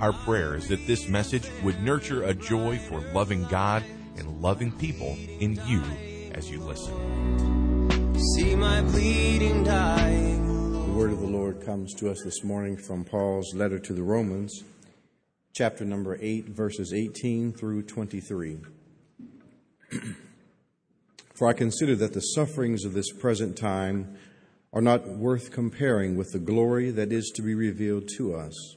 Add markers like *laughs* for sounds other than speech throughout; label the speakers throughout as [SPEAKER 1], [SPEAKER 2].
[SPEAKER 1] Our prayer is that this message would nurture a joy for loving God and loving people in you as you listen.
[SPEAKER 2] See my bleeding dying.
[SPEAKER 3] The word of the Lord comes to us this morning from Paul's letter to the Romans, chapter number 8, verses 18 through 23. *clears throat* For I consider that the sufferings of this present time are not worth comparing with the glory that is to be revealed to us.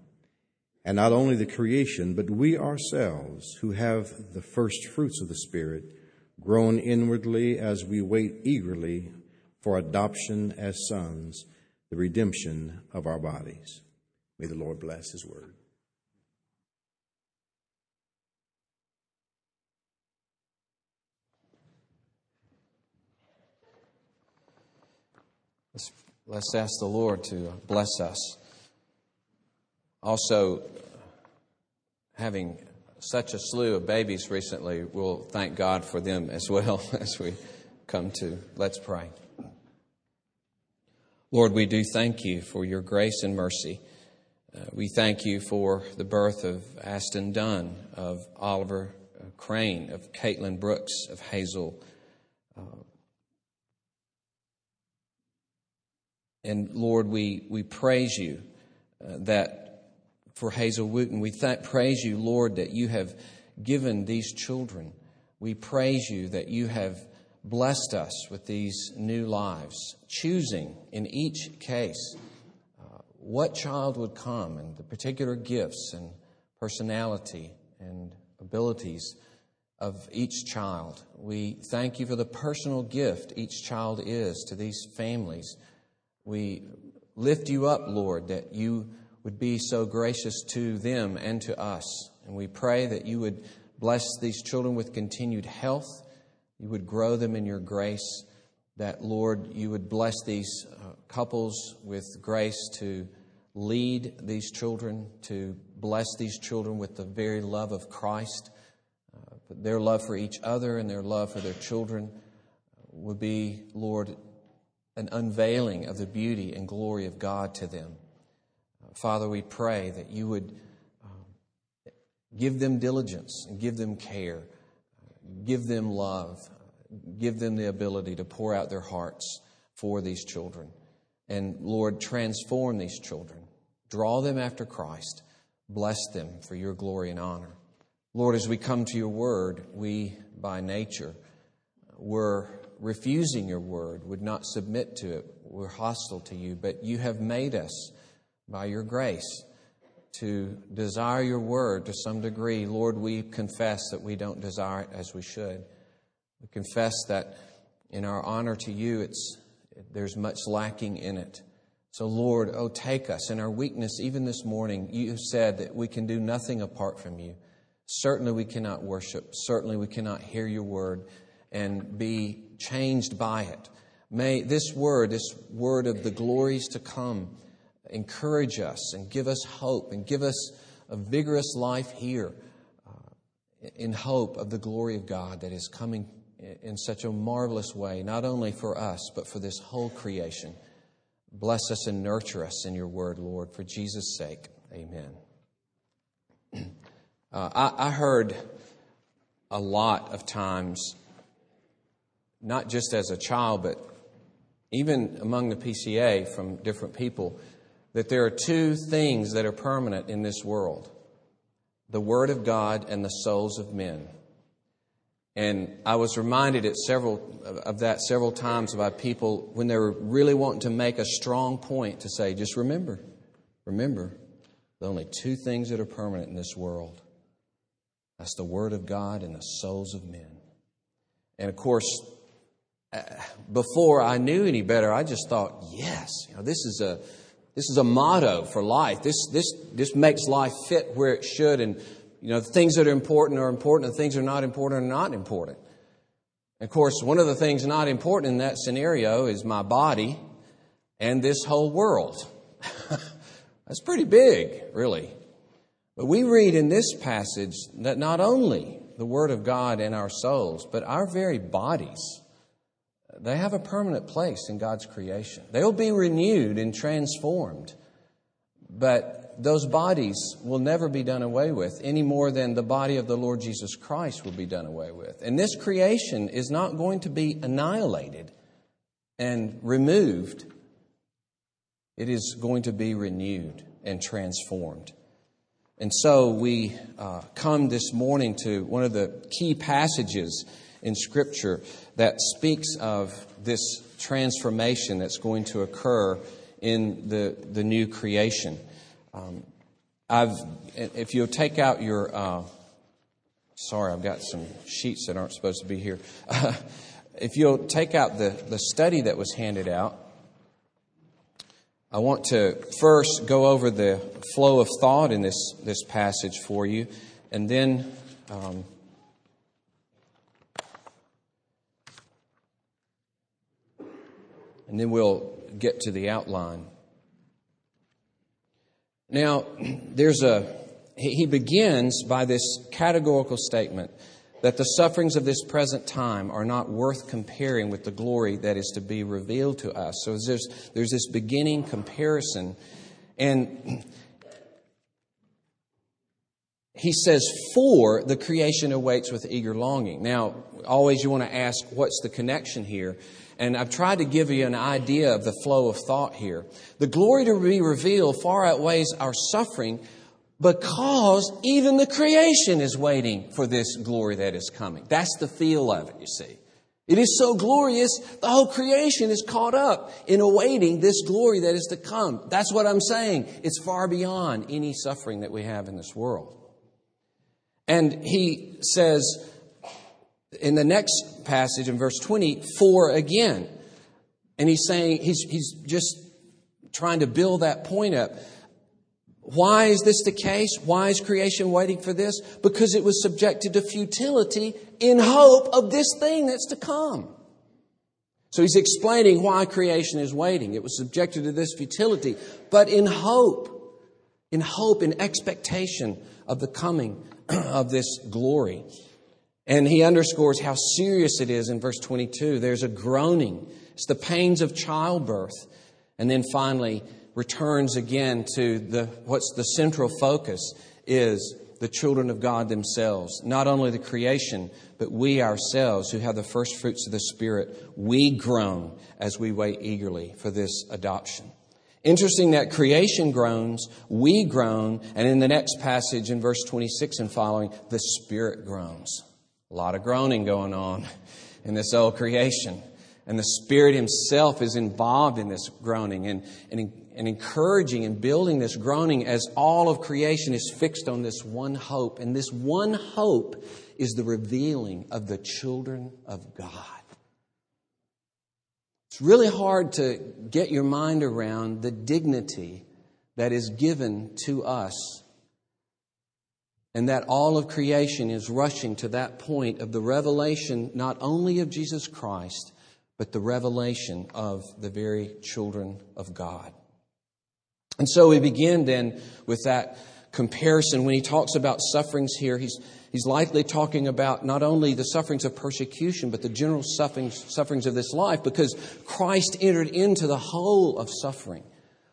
[SPEAKER 3] And not only the creation, but we ourselves, who have the first fruits of the Spirit, groan inwardly as we wait eagerly for adoption as sons, the redemption of our bodies. May the Lord bless His word.
[SPEAKER 4] Let's ask the Lord to bless us. Also, having such a slew of babies recently, we'll thank God for them as well *laughs* as we come to. Let's pray. Lord, we do thank you for your grace and mercy. Uh, we thank you for the birth of Aston Dunn, of Oliver uh, Crane, of Caitlin Brooks, of Hazel. Uh, and Lord, we, we praise you uh, that for Hazel Wooten, we th- praise you, Lord, that you have given these children. We praise you that you have blessed us with these new lives, choosing in each case uh, what child would come and the particular gifts and personality and abilities of each child. We thank you for the personal gift each child is to these families. We lift you up, Lord, that you would be so gracious to them and to us. And we pray that you would bless these children with continued health. You would grow them in your grace. That, Lord, you would bless these uh, couples with grace to lead these children, to bless these children with the very love of Christ. Uh, their love for each other and their love for their children would be, Lord, an unveiling of the beauty and glory of God to them. Father, we pray that you would um, give them diligence and give them care, give them love, give them the ability to pour out their hearts for these children. And Lord, transform these children, draw them after Christ, bless them for your glory and honor. Lord, as we come to your word, we by nature were refusing your word, would not submit to it, we're hostile to you, but you have made us by your grace to desire your word to some degree. Lord, we confess that we don't desire it as we should. We confess that in our honor to you, it's, there's much lacking in it. So, Lord, oh, take us in our weakness, even this morning. You said that we can do nothing apart from you. Certainly, we cannot worship. Certainly, we cannot hear your word and be changed by it. May this word, this word of the glories to come, encourage us and give us hope and give us a vigorous life here uh, in hope of the glory of God that is coming in such a marvelous way, not only for us, but for this whole creation. Bless us and nurture us in your word, Lord, for Jesus' sake. Amen. *clears throat* Uh, I, I heard a lot of times not just as a child, but even among the PCA from different people, that there are two things that are permanent in this world the Word of God and the souls of men. And I was reminded at several of that several times by people when they were really wanting to make a strong point to say, just remember, remember, the only two things that are permanent in this world. That's the Word of God and the souls of men. And of course, uh, before I knew any better, I just thought, yes, you know, this is a this is a motto for life. This this this makes life fit where it should, and you know, the things that are important are important, and things that are not important are not important. And of course, one of the things not important in that scenario is my body and this whole world. *laughs* That's pretty big, really. But we read in this passage that not only the Word of God and our souls, but our very bodies, they have a permanent place in God's creation. They'll be renewed and transformed. But those bodies will never be done away with any more than the body of the Lord Jesus Christ will be done away with. And this creation is not going to be annihilated and removed it is going to be renewed and transformed. And so we uh, come this morning to one of the key passages in Scripture that speaks of this transformation that's going to occur in the, the new creation. Um, I've, if you'll take out your, uh, sorry, I've got some sheets that aren't supposed to be here. *laughs* if you'll take out the, the study that was handed out, I want to first go over the flow of thought in this, this passage for you, and then um, and then we'll get to the outline. Now, there's a he begins by this categorical statement that the sufferings of this present time are not worth comparing with the glory that is to be revealed to us. So there's, there's this beginning comparison. And he says, For the creation awaits with eager longing. Now, always you want to ask, what's the connection here? And I've tried to give you an idea of the flow of thought here. The glory to be revealed far outweighs our suffering because even the creation is waiting for this glory that is coming. That's the feel of it, you see. It is so glorious, the whole creation is caught up in awaiting this glory that is to come. That's what I'm saying. It's far beyond any suffering that we have in this world. And he says in the next passage in verse 20, for again. And he's saying, he's, he's just trying to build that point up. Why is this the case? Why is creation waiting for this? Because it was subjected to futility in hope of this thing that's to come. So he's explaining why creation is waiting. It was subjected to this futility, but in hope, in hope, in expectation of the coming *clears throat* of this glory. And he underscores how serious it is in verse 22. There's a groaning. It's the pains of childbirth. And then finally, returns again to the, what's the central focus is the children of God themselves. Not only the creation, but we ourselves who have the first fruits of the Spirit, we groan as we wait eagerly for this adoption. Interesting that creation groans, we groan, and in the next passage in verse 26 and following, the Spirit groans. A lot of groaning going on in this old creation. And the Spirit Himself is involved in this groaning and, and and encouraging and building this groaning as all of creation is fixed on this one hope. And this one hope is the revealing of the children of God. It's really hard to get your mind around the dignity that is given to us. And that all of creation is rushing to that point of the revelation not only of Jesus Christ, but the revelation of the very children of God. And so we begin then with that comparison. When he talks about sufferings here, he's, he's likely talking about not only the sufferings of persecution, but the general sufferings, sufferings of this life, because Christ entered into the whole of suffering.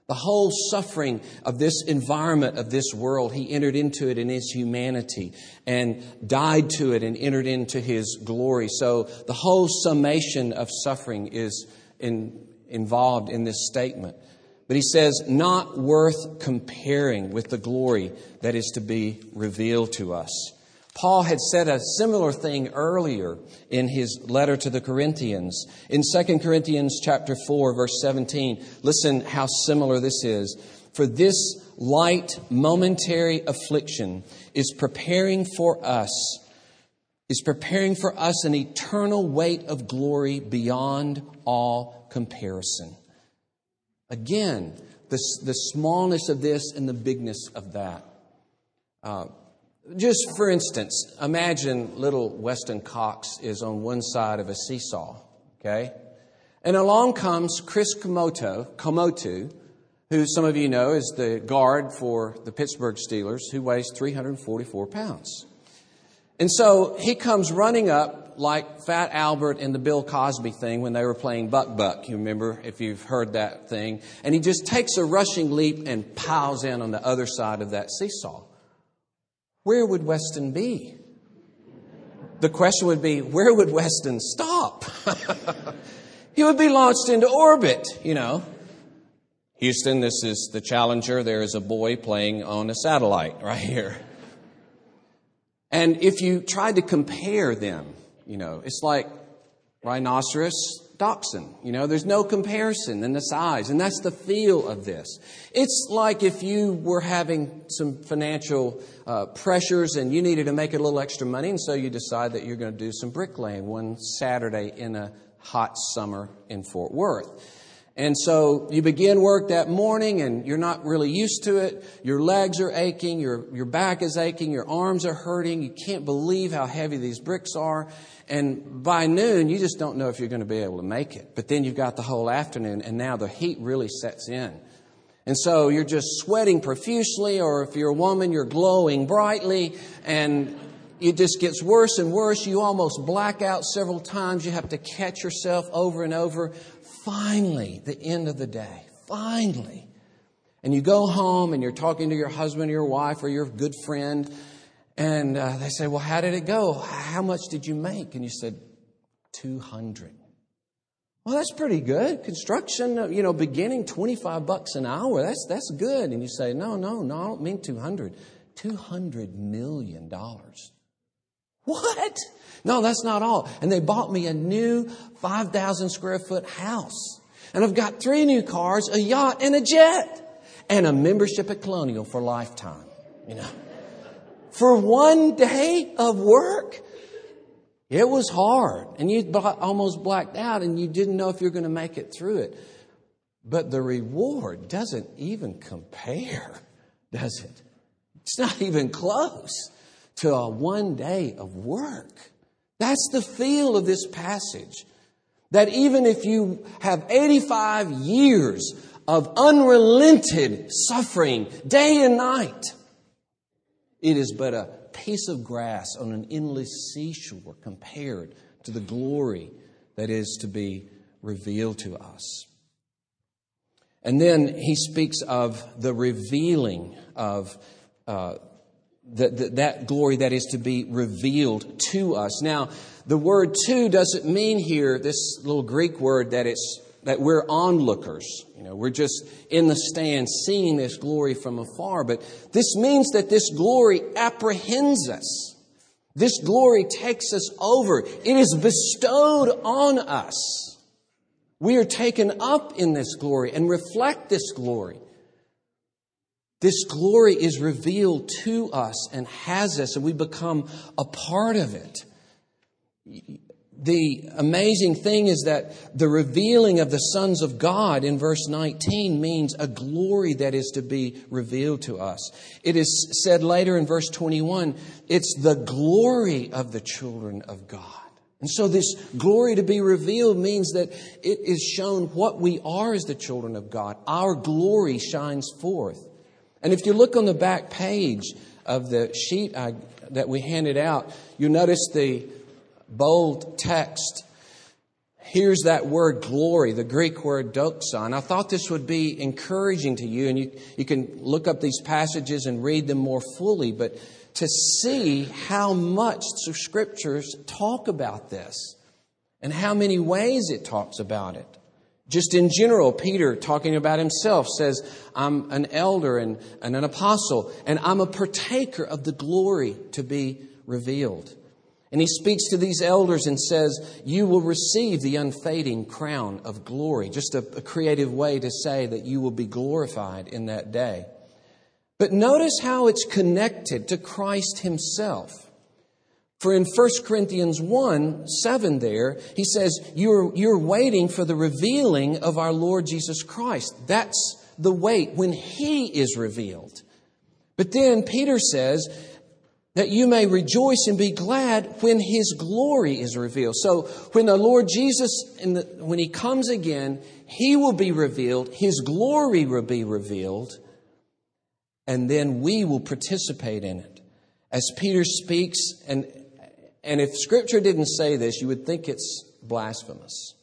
[SPEAKER 4] The whole suffering of this environment, of this world, he entered into it in his humanity and died to it and entered into his glory. So the whole summation of suffering is in, involved in this statement. But he says, not worth comparing with the glory that is to be revealed to us. Paul had said a similar thing earlier in his letter to the Corinthians. In 2 Corinthians chapter 4 verse 17, listen how similar this is. For this light momentary affliction is preparing for us is preparing for us an eternal weight of glory beyond all comparison. Again, the, the smallness of this and the bigness of that. Uh, just for instance, imagine little Weston Cox is on one side of a seesaw, okay? And along comes Chris Komoto, Komotu, who some of you know is the guard for the Pittsburgh Steelers, who weighs 344 pounds. And so he comes running up like Fat Albert in the Bill Cosby thing when they were playing Buck Buck. You remember if you've heard that thing. And he just takes a rushing leap and piles in on the other side of that seesaw. Where would Weston be? The question would be, where would Weston stop? *laughs* he would be launched into orbit, you know. Houston, this is the Challenger. There is a boy playing on a satellite *laughs* right here. And if you tried to compare them, you know, it's like rhinoceros, dachshund. You know, there's no comparison in the size, and that's the feel of this. It's like if you were having some financial uh, pressures and you needed to make a little extra money, and so you decide that you're going to do some bricklaying one Saturday in a hot summer in Fort Worth. And so you begin work that morning and you're not really used to it. Your legs are aching, your, your back is aching, your arms are hurting. You can't believe how heavy these bricks are. And by noon, you just don't know if you're going to be able to make it. But then you've got the whole afternoon and now the heat really sets in. And so you're just sweating profusely, or if you're a woman, you're glowing brightly, and it just gets worse and worse. You almost black out several times. You have to catch yourself over and over finally, the end of the day, finally. And you go home and you're talking to your husband or your wife or your good friend, and uh, they say, Well, how did it go? How much did you make? And you said, 200. Well, that's pretty good. Construction, uh, you know, beginning 25 bucks an hour. That's, that's good. And you say, no, no, no, I don't mean 200. 200 million dollars. What? No, that's not all. And they bought me a new 5,000 square foot house. And I've got three new cars, a yacht, and a jet. And a membership at Colonial for lifetime. You know. For one day of work, it was hard. And you almost blacked out and you didn't know if you were going to make it through it. But the reward doesn't even compare, does it? It's not even close to a one day of work. That's the feel of this passage. That even if you have 85 years of unrelented suffering, day and night, it is but a piece of grass on an endless seashore compared to the glory that is to be revealed to us. And then he speaks of the revealing of uh, that, that glory that is to be revealed to us. Now, the word to doesn't mean here, this little Greek word, that it's that we're onlookers. You know, we're just in the stands seeing this glory from afar. But this means that this glory apprehends us. This glory takes us over. It is bestowed on us. We are taken up in this glory and reflect this glory. This glory is revealed to us and has us, and we become a part of it. The amazing thing is that the revealing of the sons of God in verse 19 means a glory that is to be revealed to us. It is said later in verse 21, it's the glory of the children of God. And so, this glory to be revealed means that it is shown what we are as the children of God. Our glory shines forth. And if you look on the back page of the sheet I, that we handed out, you'll notice the bold text. Here's that word glory, the Greek word doxa. And I thought this would be encouraging to you, and you, you can look up these passages and read them more fully, but to see how much the scriptures talk about this and how many ways it talks about it. Just in general, Peter, talking about himself, says, I'm an elder and, and an apostle, and I'm a partaker of the glory to be revealed. And he speaks to these elders and says, You will receive the unfading crown of glory. Just a, a, creative way to say that you will be glorified in that day. But notice how it's connected to Christ himself. For in 1 Corinthians 1 7 there, he says, you're, you're waiting for the revealing of our Lord Jesus Christ. That's the wait when he is revealed. But then Peter says, that you may rejoice and be glad when his glory is revealed. So when the Lord Jesus, the, when he comes again, he will be revealed, his glory will be revealed, and then we will participate in it. As Peter speaks, and, and if scripture didn't say this, you would think it's blasphemous.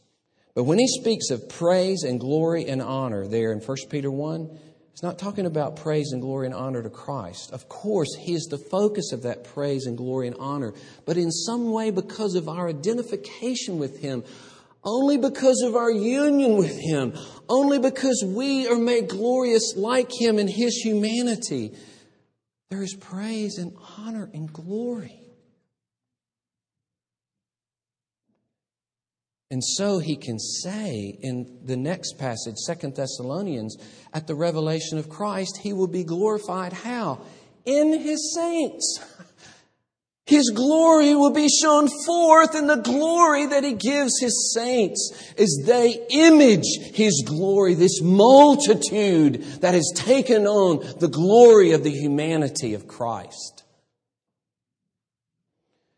[SPEAKER 4] But when he speaks of praise and glory and honor there in 1 Peter 1, He's not talking about praise and glory and honor to Christ. Of course, He is the focus of that praise and glory and honor. But in some way, because of our identification with Him, only because of our union with Him, only because we are made glorious like Him in His humanity, there is praise and honor and glory. And so he can say in the next passage, Second Thessalonians, at the revelation of Christ, he will be glorified how? In his saints. *laughs* His glory will be shown forth in the glory that he gives his saints as they image his glory, this multitude that has taken on the glory of the humanity of Christ.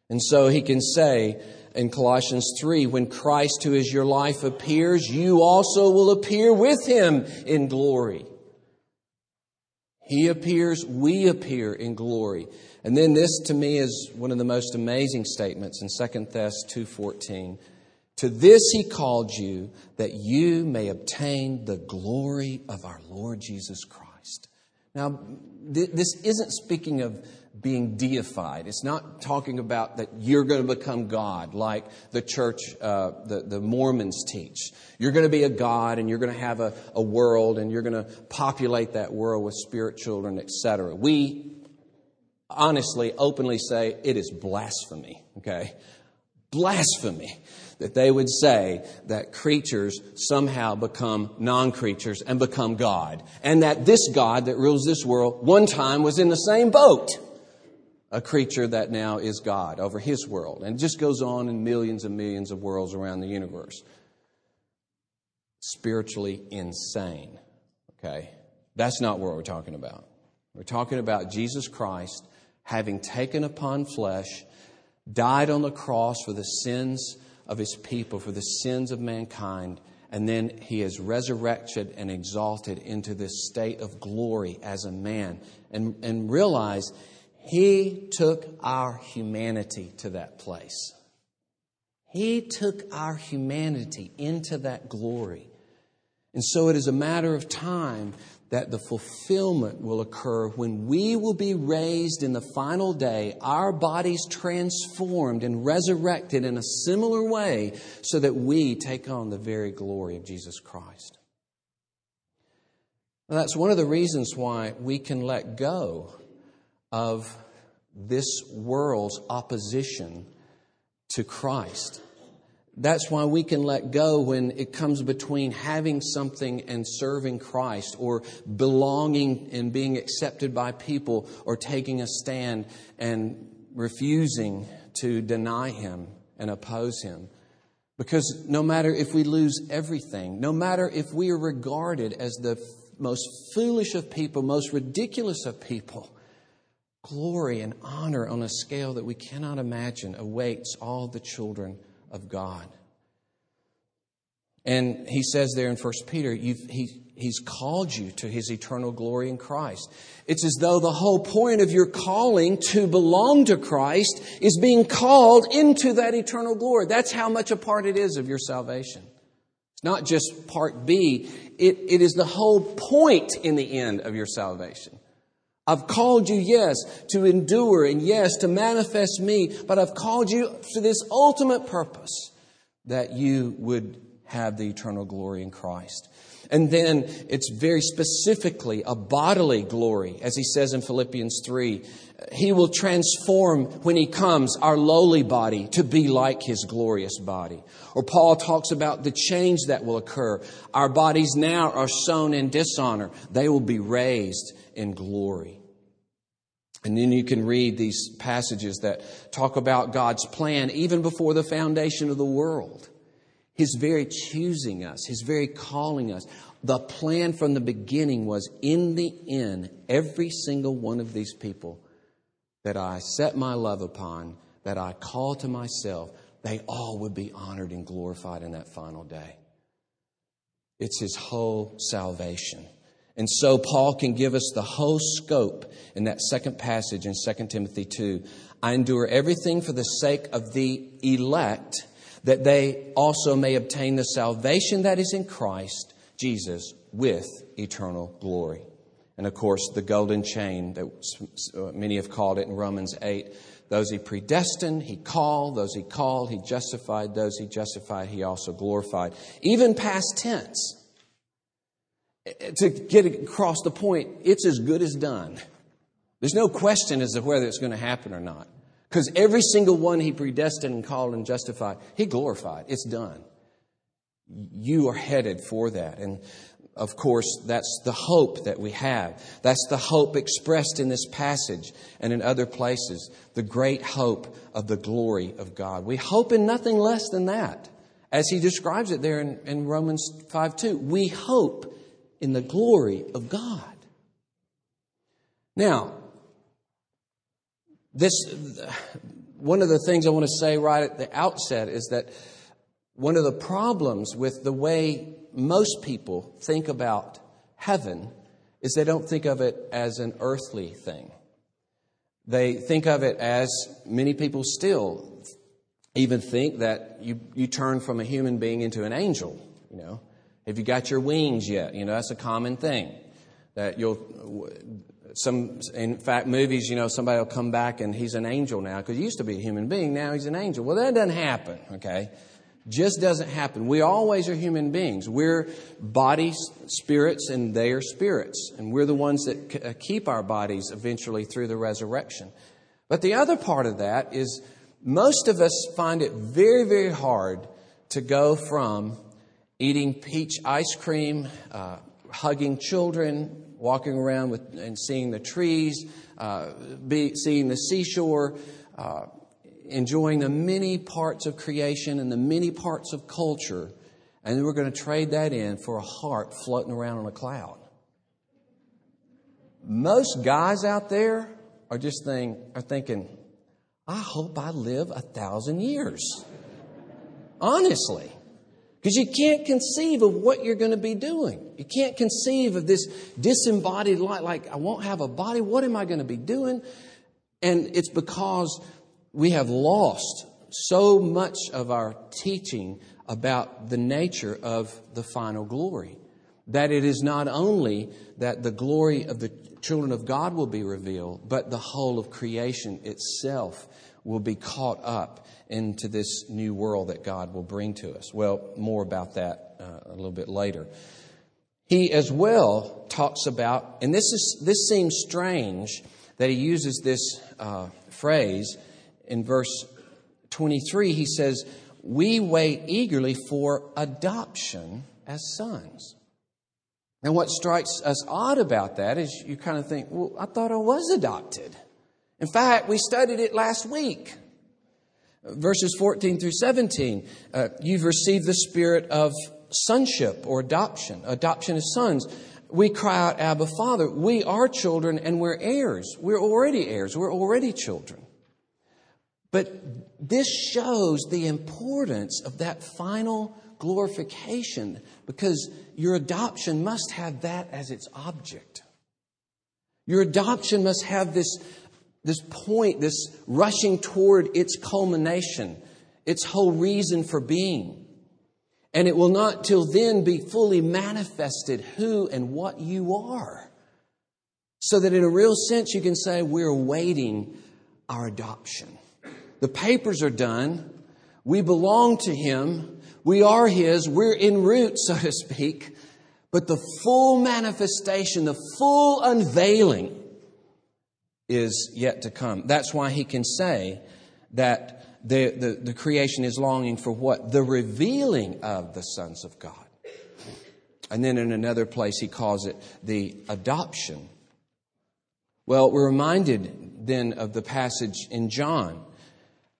[SPEAKER 4] And so he can say, in Colossians 3 when Christ, who is your life, appears, you also will appear with him in glory. He appears, we appear in glory. And then this to me is one of the most amazing statements in 2 Thess 2:14. To this he called you that you may obtain the glory of our Lord Jesus Christ. Now, this isn't speaking of being deified. It's not talking about that you're going to become God, like the church, uh, the, the Mormons teach. You're going to be a God and you're going to have a, a world and you're going to populate that world with spirit children, etc. We honestly, openly say it is blasphemy, okay? Blasphemy that they would say that creatures somehow become non creatures and become God, and that this God that rules this world one time was in the same boat a creature that now is God over his world. And it just goes on in millions and millions of worlds around the universe. Spiritually insane. Okay? That's not what we're talking about. We're talking about Jesus Christ having taken upon flesh, died on the cross for the sins of his people, for the sins of mankind, and then he is resurrected and exalted into this state of glory as a man. And, and realize he took our humanity to that place. He took our humanity into that glory. And so it is a matter of time that the fulfillment will occur when we will be raised in the final day, our bodies transformed and resurrected in a similar way, so that we take on the very glory of Jesus Christ. Now, that's one of the reasons why we can let go of this world's opposition to Christ. That's why we can let go when it comes between having something and serving Christ, or belonging and being accepted by people, or taking a stand and refusing to deny Him and oppose Him. Because no matter if we lose everything, no matter if we are regarded as the most foolish of people, most ridiculous of people, glory and honor on a scale that we cannot imagine awaits all the children of God. And he says there in 1 Peter, he, he's called you to his eternal glory in Christ. It's as though the whole point of your calling to belong to Christ is being called into that eternal glory. That's how much a part it is of your salvation. It's not just part B, it, it is the whole point in the end of your salvation. I've called you, yes, to endure and yes, to manifest me, but I've called you to this ultimate purpose that you would have the eternal glory in Christ. And then it's very specifically a bodily glory, as he says in Philippians 3. He will transform when he comes our lowly body to be like his glorious body. Or Paul talks about the change that will occur. Our bodies now are sown in dishonor, they will be raised in glory. And then you can read these passages that talk about God's plan even before the foundation of the world. His very choosing us, His very calling us. The plan from the beginning was in the end, every single one of these people that I set my love upon, that I call to myself, they all would be honored and glorified in that final day. It's His whole salvation. And so Paul can give us the whole scope in that second passage in 2 Timothy 2. I endure everything for the sake of the elect that they also may obtain the salvation that is in Christ Jesus with eternal glory. And of course, the golden chain that uh, many have called it in Romans 8. Those he predestined, he called. Those he called, he justified. Those he justified, he also glorified. Even past tense. To get across the point, it's as good as done. There's no question as to whether it's going to happen or not. Because every single one he predestined and called and justified, he glorified. It's done. You are headed for that. And of course, that's the hope that we have. That's the hope expressed in this passage and in other places. The great hope of the glory of God. We hope in nothing less than that. As he describes it there in, in Romans 5 2. We hope in the glory of God. Now, this, one of the things I want to say right at the outset is that one of the problems with the way most people think about heaven is they don't think of it as an earthly thing. They think of it as many people still even think that you, you turn from a human being into an angel, you know. Have you got your wings yet? You know, that's a common thing. That you'll some, in fact, movies, you know, somebody will come back and he's an angel now because he used to be a human being. Now he's an angel. Well, that doesn't happen, okay? Just doesn't happen. We always are human beings. We're bodies, spirits, and they are spirits. And we're the ones that uh, keep our bodies eventually through the resurrection. But the other part of that is most of us find it very, very hard to go from eating peach ice cream, uh, hugging children, walking around with, and seeing the trees, uh, be, seeing the seashore, uh, enjoying the many parts of creation and the many parts of culture, and we're going to trade that in for a heart floating around on a cloud. Most guys out there are just think, are thinking, I hope I live a thousand years. Honestly. Because you can't conceive of what you're going to be doing. You can't conceive of this disembodied life. Like, I won't have a body. What am I going to be doing? And it's because we have lost so much of our teaching about the nature of the final glory. That it is not only that the glory of the children of God will be revealed, but the whole of creation itself will be caught up into this new world that God will bring to us. Well, more about that uh, a little bit later. He as well talks about, and this is this seems strange that he uses this uh, phrase in verse 23. He says, "We wait eagerly for adoption as sons." And what strikes us odd about that is you kind of think, "Well, I thought I was adopted." In fact, we studied it last week verses 14 through 17, uh, you've received the spirit of sonship or adoption, adoption as sons. We cry out, Abba, Father. We are children and we're heirs. We're already heirs. We're already children. But this shows the importance of that final glorification because your adoption must have that as its object. Your adoption must have this this point, this rushing toward its culmination, its whole reason for being. And it will not till then be fully manifested who and what you are. So that in a real sense, you can say, we're awaiting our adoption. The papers are done. We belong to Him. We are His. We're en route, so to speak. But the full manifestation, the full unveiling is yet to come. That's why He can say that the, the, the creation is longing for what? The revealing of the sons of God. And then in another place, He calls it the adoption. Well, we're reminded then of the passage in John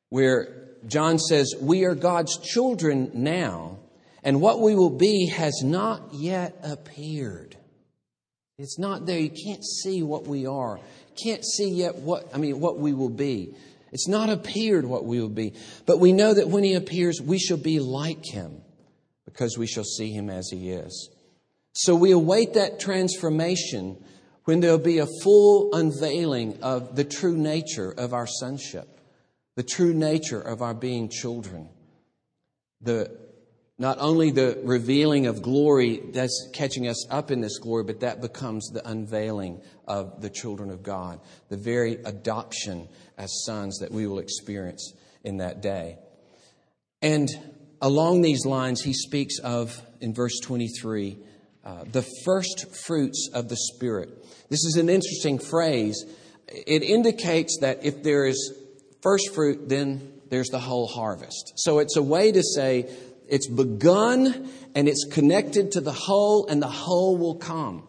[SPEAKER 4] where John says, We are God's children now, and what we will be has not yet appeared. It's not there. You can't see what we are. Can't see yet what, I mean, what we will be. It's not appeared what we will be. But we know that when he appears, we shall be like him because we shall see him as he is. So we await that transformation when there'll be a full unveiling of the true nature of our sonship, the true nature of our being children. The, not only the revealing of glory that's catching us up in this glory, but that becomes the unveiling of the children of God, the very adoption as sons that we will experience in that day. And along these lines, he speaks of, in verse 23, uh, the first fruits of the Spirit. This is an interesting phrase. It indicates that if there is first fruit, then there's the whole harvest. So it's a way to say it's begun and it's connected to the whole, and the whole will come.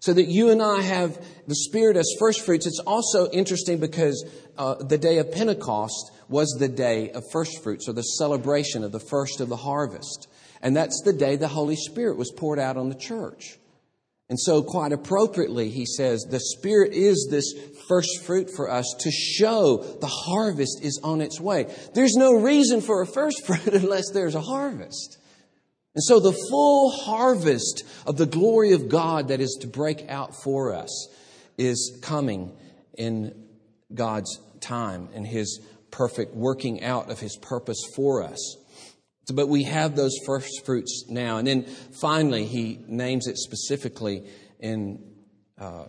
[SPEAKER 4] So that you and I have the Spirit as first fruits. It's also interesting because uh, the day of Pentecost was the day of first fruits, or the celebration of the first of the harvest. And that's the day the Holy Spirit was poured out on the church. And so, quite appropriately, he says, the Spirit is this first fruit for us to show the harvest is on its way. There's no reason for a first *laughs* fruit unless there's a harvest. And so, the full harvest of the glory of God that is to break out for us is coming in God's time and His perfect working out of His purpose for us. But we have those first fruits now. And then finally, he names it specifically in uh,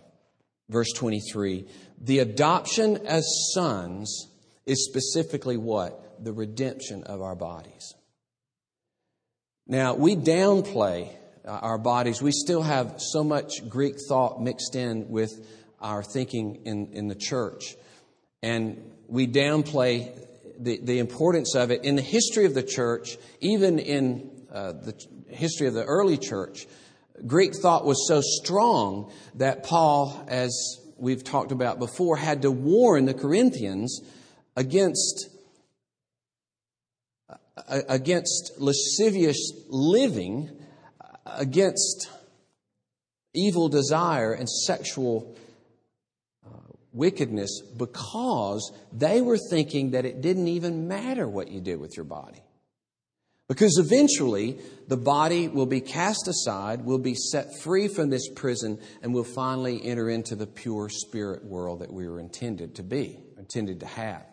[SPEAKER 4] verse 23. The adoption as sons is specifically what? The redemption of our bodies. Now, we downplay uh, our bodies. We still have so much Greek thought mixed in with our thinking in, in the church. And we downplay the, the importance of it in the history of the church, even in uh, the history of the early church. Greek thought was so strong that Paul, as we've talked about before, had to warn the Corinthians against uh, against lascivious living, against evil desire and sexual wickedness because they were thinking that it didn't even matter what you did with your body. Because eventually, the body will be cast aside, will be set free from this prison, and will finally enter into the pure spirit world that we were intended to be, intended to have.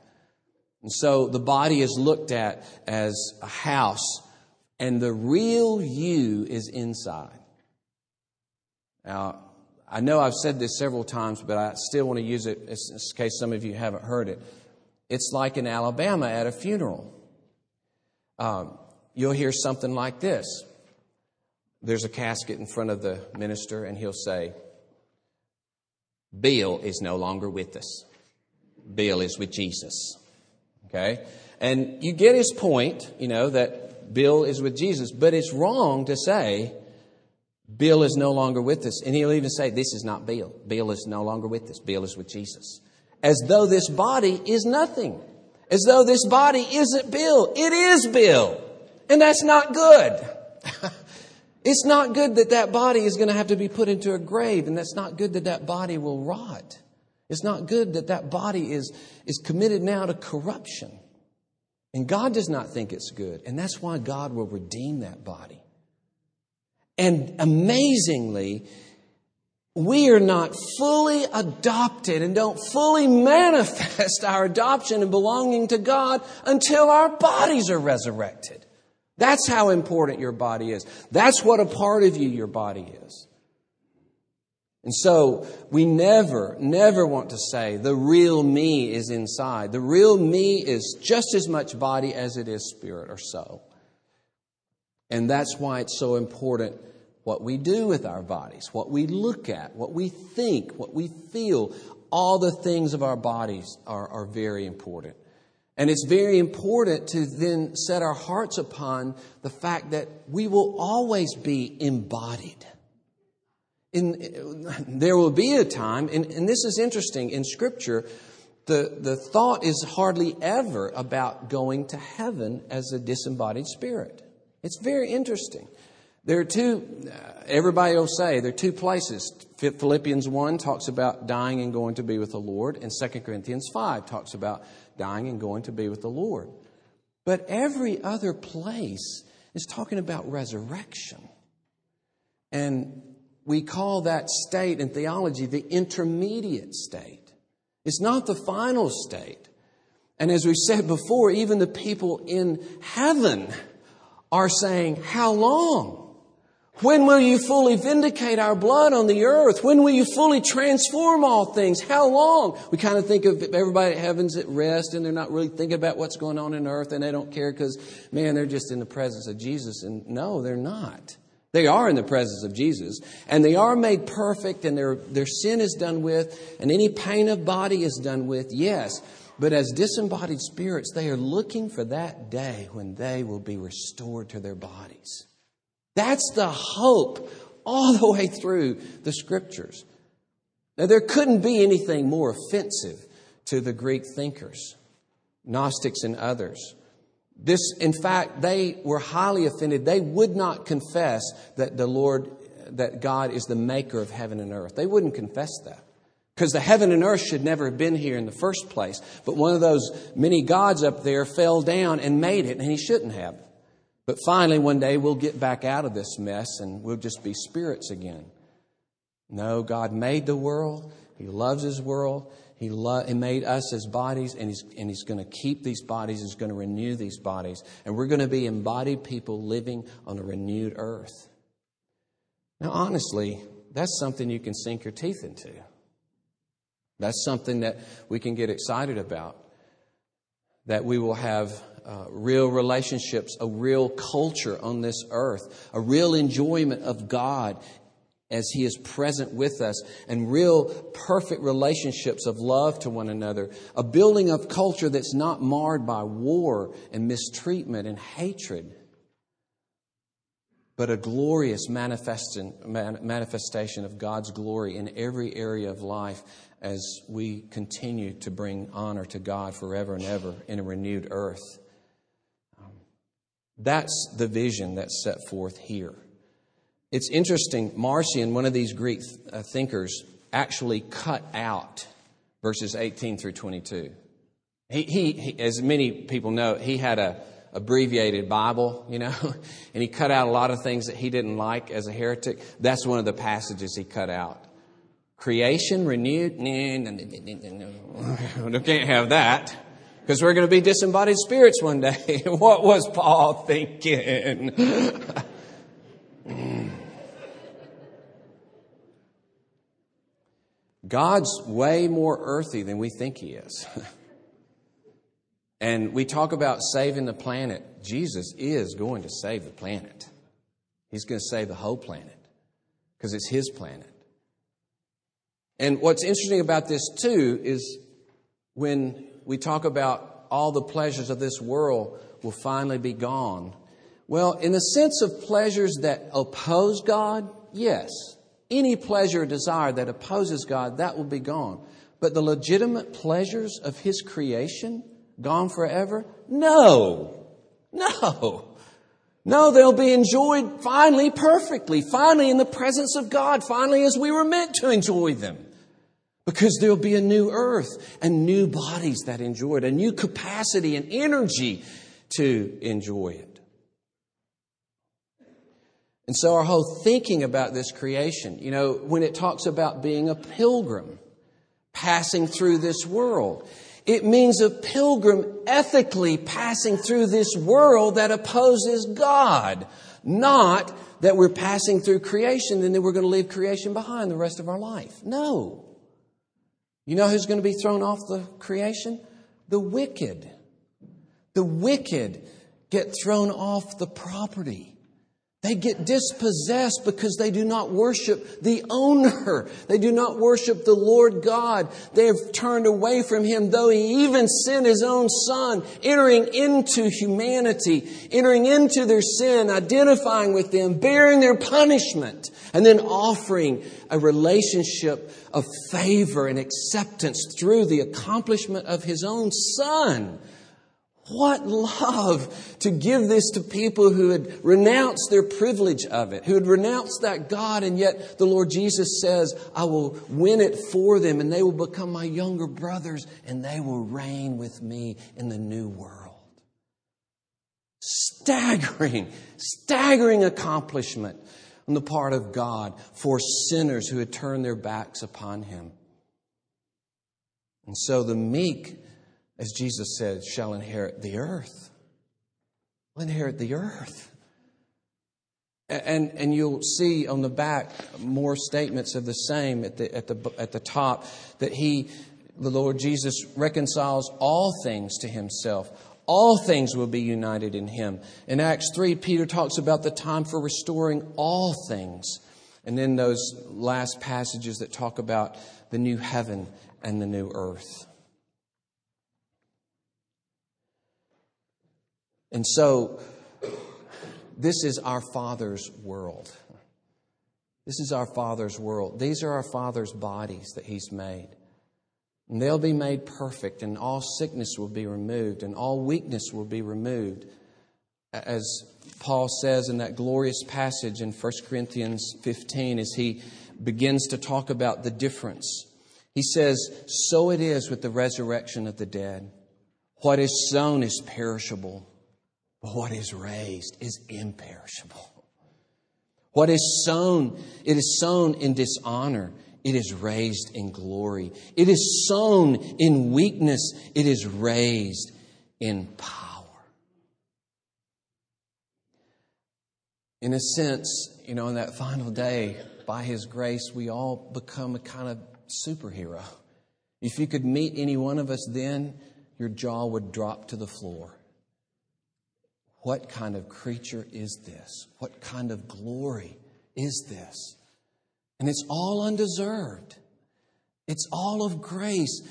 [SPEAKER 4] And so the body is looked at as a house, and the real you is inside. Now, I know I've said this several times, but I still want to use it in case some of you haven't heard it. It's like in Alabama at a funeral. Um, you'll hear something like this there's a casket in front of the minister, and he'll say, Bill is no longer with us. Bill is with Jesus. Okay? And you get his point, you know, that Bill is with Jesus, but it's wrong to say, Bill is no longer with us. And he'll even say, This is not Bill. Bill is no longer with us. Bill is with Jesus. As though this body is nothing. As though this body isn't Bill. It is Bill. And that's not good. *laughs* it's not good that that body is going to have to be put into a grave. And that's not good that that body will rot. It's not good that that body is, is committed now to corruption. And God does not think it's good. And that's why God will redeem that body. And amazingly, we are not fully adopted and don't fully manifest our adoption and belonging to God until our bodies are resurrected. That's how important your body is. That's what a part of you your body is. And so we never, never want to say the real me is inside. The real me is just as much body as it is spirit or soul. And that's why it's so important what we do with our bodies, what we look at, what we think, what we feel. All the things of our bodies are, are very important. And it's very important to then set our hearts upon the fact that we will always be embodied. In, there will be a time, and, and this is interesting in Scripture, the, the thought is hardly ever about going to heaven as a disembodied spirit. It's very interesting. There are two, uh, everybody will say, there are two places. Philippians 1 talks about dying and going to be with the Lord, and 2 Corinthians 5 talks about dying and going to be with the Lord. But every other place is talking about resurrection. And we call that state in theology the intermediate state. It's not the final state. And as we said before, even the people in heaven are saying, How long? When will you fully vindicate our blood on the earth? When will you fully transform all things? How long? We kind of think of everybody at heaven's at rest and they're not really thinking about what's going on in earth and they don't care because, man, they're just in the presence of Jesus. And no, they're not. They are in the presence of Jesus and they are made perfect and their, their sin is done with and any pain of body is done with, yes. But as disembodied spirits, they are looking for that day when they will be restored to their bodies. That's the hope all the way through the scriptures. Now, there couldn't be anything more offensive to the Greek thinkers, Gnostics and others. This, in fact, they were highly offended. They would not confess that the Lord, that God is the maker of heaven and earth. They wouldn't confess that. Because the heaven and earth should never have been here in the first place. But one of those many gods up there fell down and made it, and he shouldn't have. But finally, one day, we'll get back out of this mess and we'll just be spirits again. No, God made the world. He loves His world. He, lo- he made us as bodies, and He's, and he's going to keep these bodies. He's going to renew these bodies. And we're going to be embodied people living on a renewed earth. Now, honestly, that's something you can sink your teeth into. That's something that we can get excited about. That we will have uh, real relationships, a real culture on this earth, a real enjoyment of God as He is present with us, and real perfect relationships of love to one another, a building of culture that's not marred by war and mistreatment and hatred, but a glorious manifestation of God's glory in every area of life as we continue to bring honor to God forever and ever in a renewed earth. That's the vision that's set forth here. It's interesting, Marcion, one of these Greek uh, thinkers, actually cut out verses 18 through 22. He, he, he, as many people know, he had a abbreviated Bible, you know, *laughs* and he cut out a lot of things that he didn't like as a heretic. That's one of the passages he cut out. Creation renewed, no, *laughs* can't have that because we're going to be disembodied spirits one day. *laughs* what was Paul thinking? *laughs* God's way more earthy than we think He is. and we talk about saving the planet. Jesus is going to save the planet, He's going to save the whole planet because it's His planet. And what's interesting about this, too, is when we talk about all the pleasures of this world will finally be gone. Well, in the sense of pleasures that oppose God, yes. Any pleasure or desire that opposes God, that will be gone. But the legitimate pleasures of His creation, gone forever? No. No. No, they'll be enjoyed finally perfectly, finally in the presence of God, finally as we were meant to enjoy them. Because there'll be a new earth and new bodies that enjoy it, a new capacity and energy to enjoy it. And so, our whole thinking about this creation, you know, when it talks about being a pilgrim, passing through this world, it means a pilgrim ethically passing through this world that opposes God, not that we're passing through creation and then we're going to leave creation behind the rest of our life. No. You know who's going to be thrown off the creation? The wicked. The wicked get thrown off the property. They get dispossessed because they do not worship the owner. They do not worship the Lord God. They have turned away from Him, though He even sent His own Son, entering into humanity, entering into their sin, identifying with them, bearing their punishment, and then offering a relationship of favor and acceptance through the accomplishment of His own Son. What love to give this to people who had renounced their privilege of it, who had renounced that God, and yet the Lord Jesus says, I will win it for them, and they will become my younger brothers, and they will reign with me in the new world. Staggering, staggering accomplishment on the part of God for sinners who had turned their backs upon Him. And so the meek as Jesus said, shall inherit the earth. Will inherit the earth. And, and you'll see on the back more statements of the same at the, at the, at the top that he, the Lord Jesus, reconciles all things to himself. All things will be united in him. In Acts 3, Peter talks about the time for restoring all things. And then those last passages that talk about the new heaven and the new earth. And so, this is our Father's world. This is our Father's world. These are our Father's bodies that He's made. And they'll be made perfect, and all sickness will be removed, and all weakness will be removed. As Paul says in that glorious passage in 1 Corinthians 15, as he begins to talk about the difference, he says, So it is with the resurrection of the dead. What is sown is perishable but what is raised is imperishable. What is sown, it is sown in dishonor. It is raised in glory. It is sown in weakness. It is raised in power. In a sense, you know, in that final day, by His grace, we all become a kind of superhero. If you could meet any one of us then, your jaw would drop to the floor. What kind of creature is this? What kind of glory is this? And it's all undeserved. It's all of grace.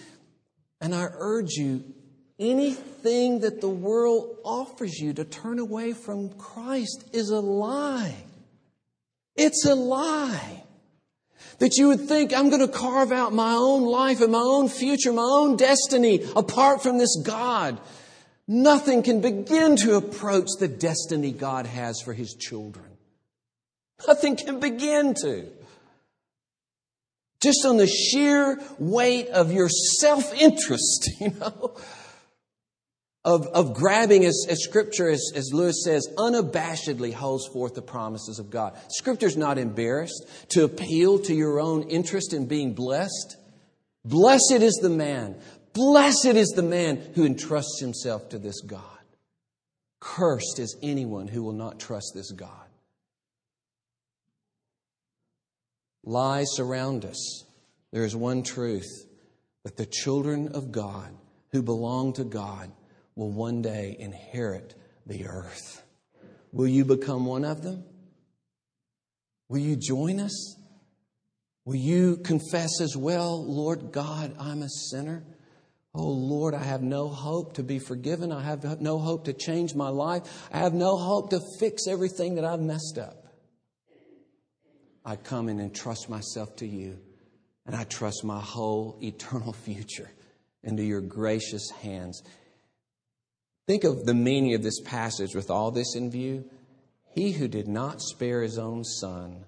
[SPEAKER 4] And I urge you, anything that the world offers you to turn away from Christ is a lie. It's a lie. That you would think, I'm going to carve out my own life and my own future, my own destiny apart from this God. Nothing can begin to approach the destiny God has for His children. Nothing can begin to. Just on the sheer weight of your self interest, *laughs* you know, of, of grabbing, as, as Scripture, as, as Lewis says, unabashedly holds forth the promises of God. Scripture's not embarrassed to appeal to your own interest in being blessed. Blessed is the man Blessed is the man who entrusts himself to this God. Cursed is anyone who will not trust this God. Lies surround us. There is one truth that the children of God who belong to God will one day inherit the earth. Will you become one of them? Will you join us? Will you confess as well, Lord God, I'm a sinner? Oh Lord, I have no hope to be forgiven. I have no hope to change my life. I have no hope to fix everything that I've messed up. I come in and trust myself to you, and I trust my whole eternal *laughs* future into your gracious hands. Think of the meaning of this passage with all this in view. He who did not spare his own son,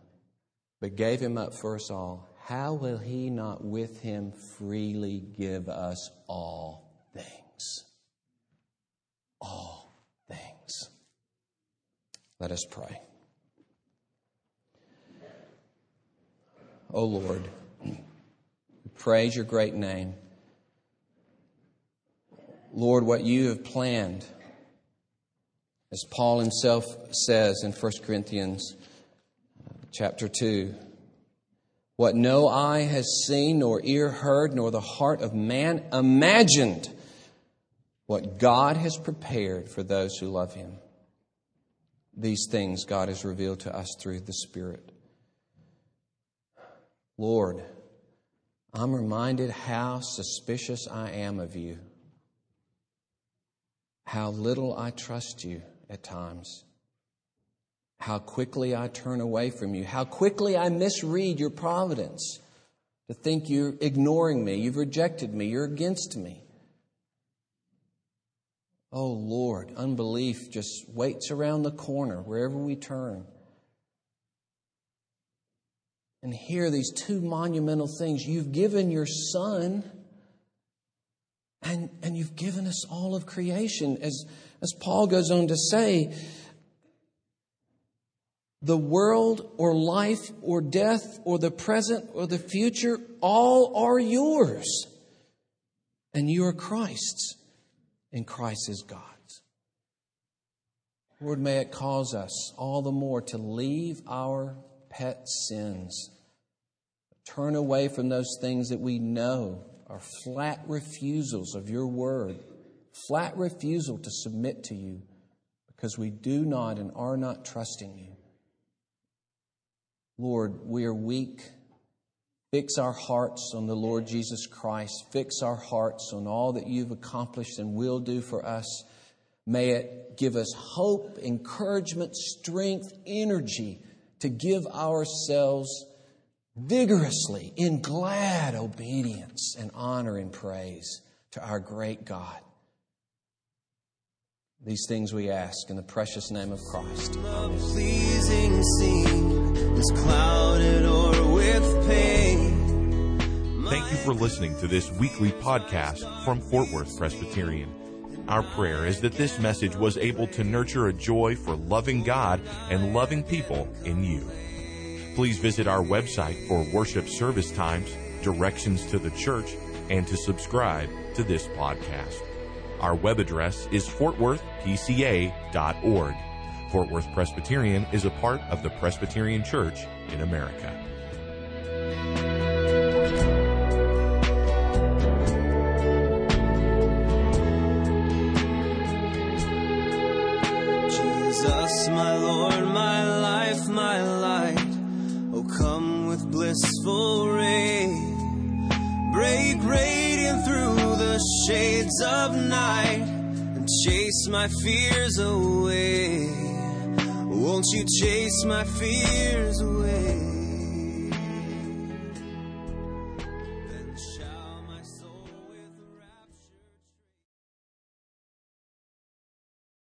[SPEAKER 4] but gave him up for us all how will he not with him freely give us all things? All things. Let us pray. O oh Lord, praise your great name. Lord, what you have planned, as Paul himself says in 1 Corinthians uh, chapter 2, what no eye has seen, nor ear heard, nor the heart of man imagined, what God has prepared for those who love him. these things God has revealed to us through the Spirit. Lord, I'm reminded how suspicious I am of you, how little I trust you at times, how quickly I turn away from you, how quickly I misread your providence to think you're ignoring me, you've rejected me, you're against me. Oh Lord, unbelief just waits around the corner wherever we turn. And here, these two monumental things. You've given your Son, and, and you've given us all of creation. As, as Paul goes on to say, the world or life or death or the present or the future, all are yours. And you are Christ's, and Christ is God's. Lord, may it cause us all the more to leave our pet sins, turn away from those things that we know are flat refusals of your word, flat refusal to submit to you because we do not and are not trusting you. Lord, we are weak. Fix our hearts on the Lord Jesus Christ. Fix our hearts on all that you've accomplished and will do for us. May it give us hope, encouragement, strength, energy to give ourselves vigorously in glad obedience and honor and praise to our great God. These things we ask in the precious name of Christ.
[SPEAKER 2] Is clouded or with pain.
[SPEAKER 1] Thank you for listening to this weekly podcast from Fort Worth Presbyterian. Our prayer is that this message was able to nurture a joy for loving God and loving people in you. Please visit our website for worship service times, directions to the church, and to subscribe to this podcast. Our web address is fortworthpca.org. Fort Worth Presbyterian is a part of the Presbyterian Church in America.
[SPEAKER 2] Jesus, my Lord, my life, my light. Oh, come with blissful ray. Break radiant through the shades of night and chase my fears away. Won't you chase my fears away?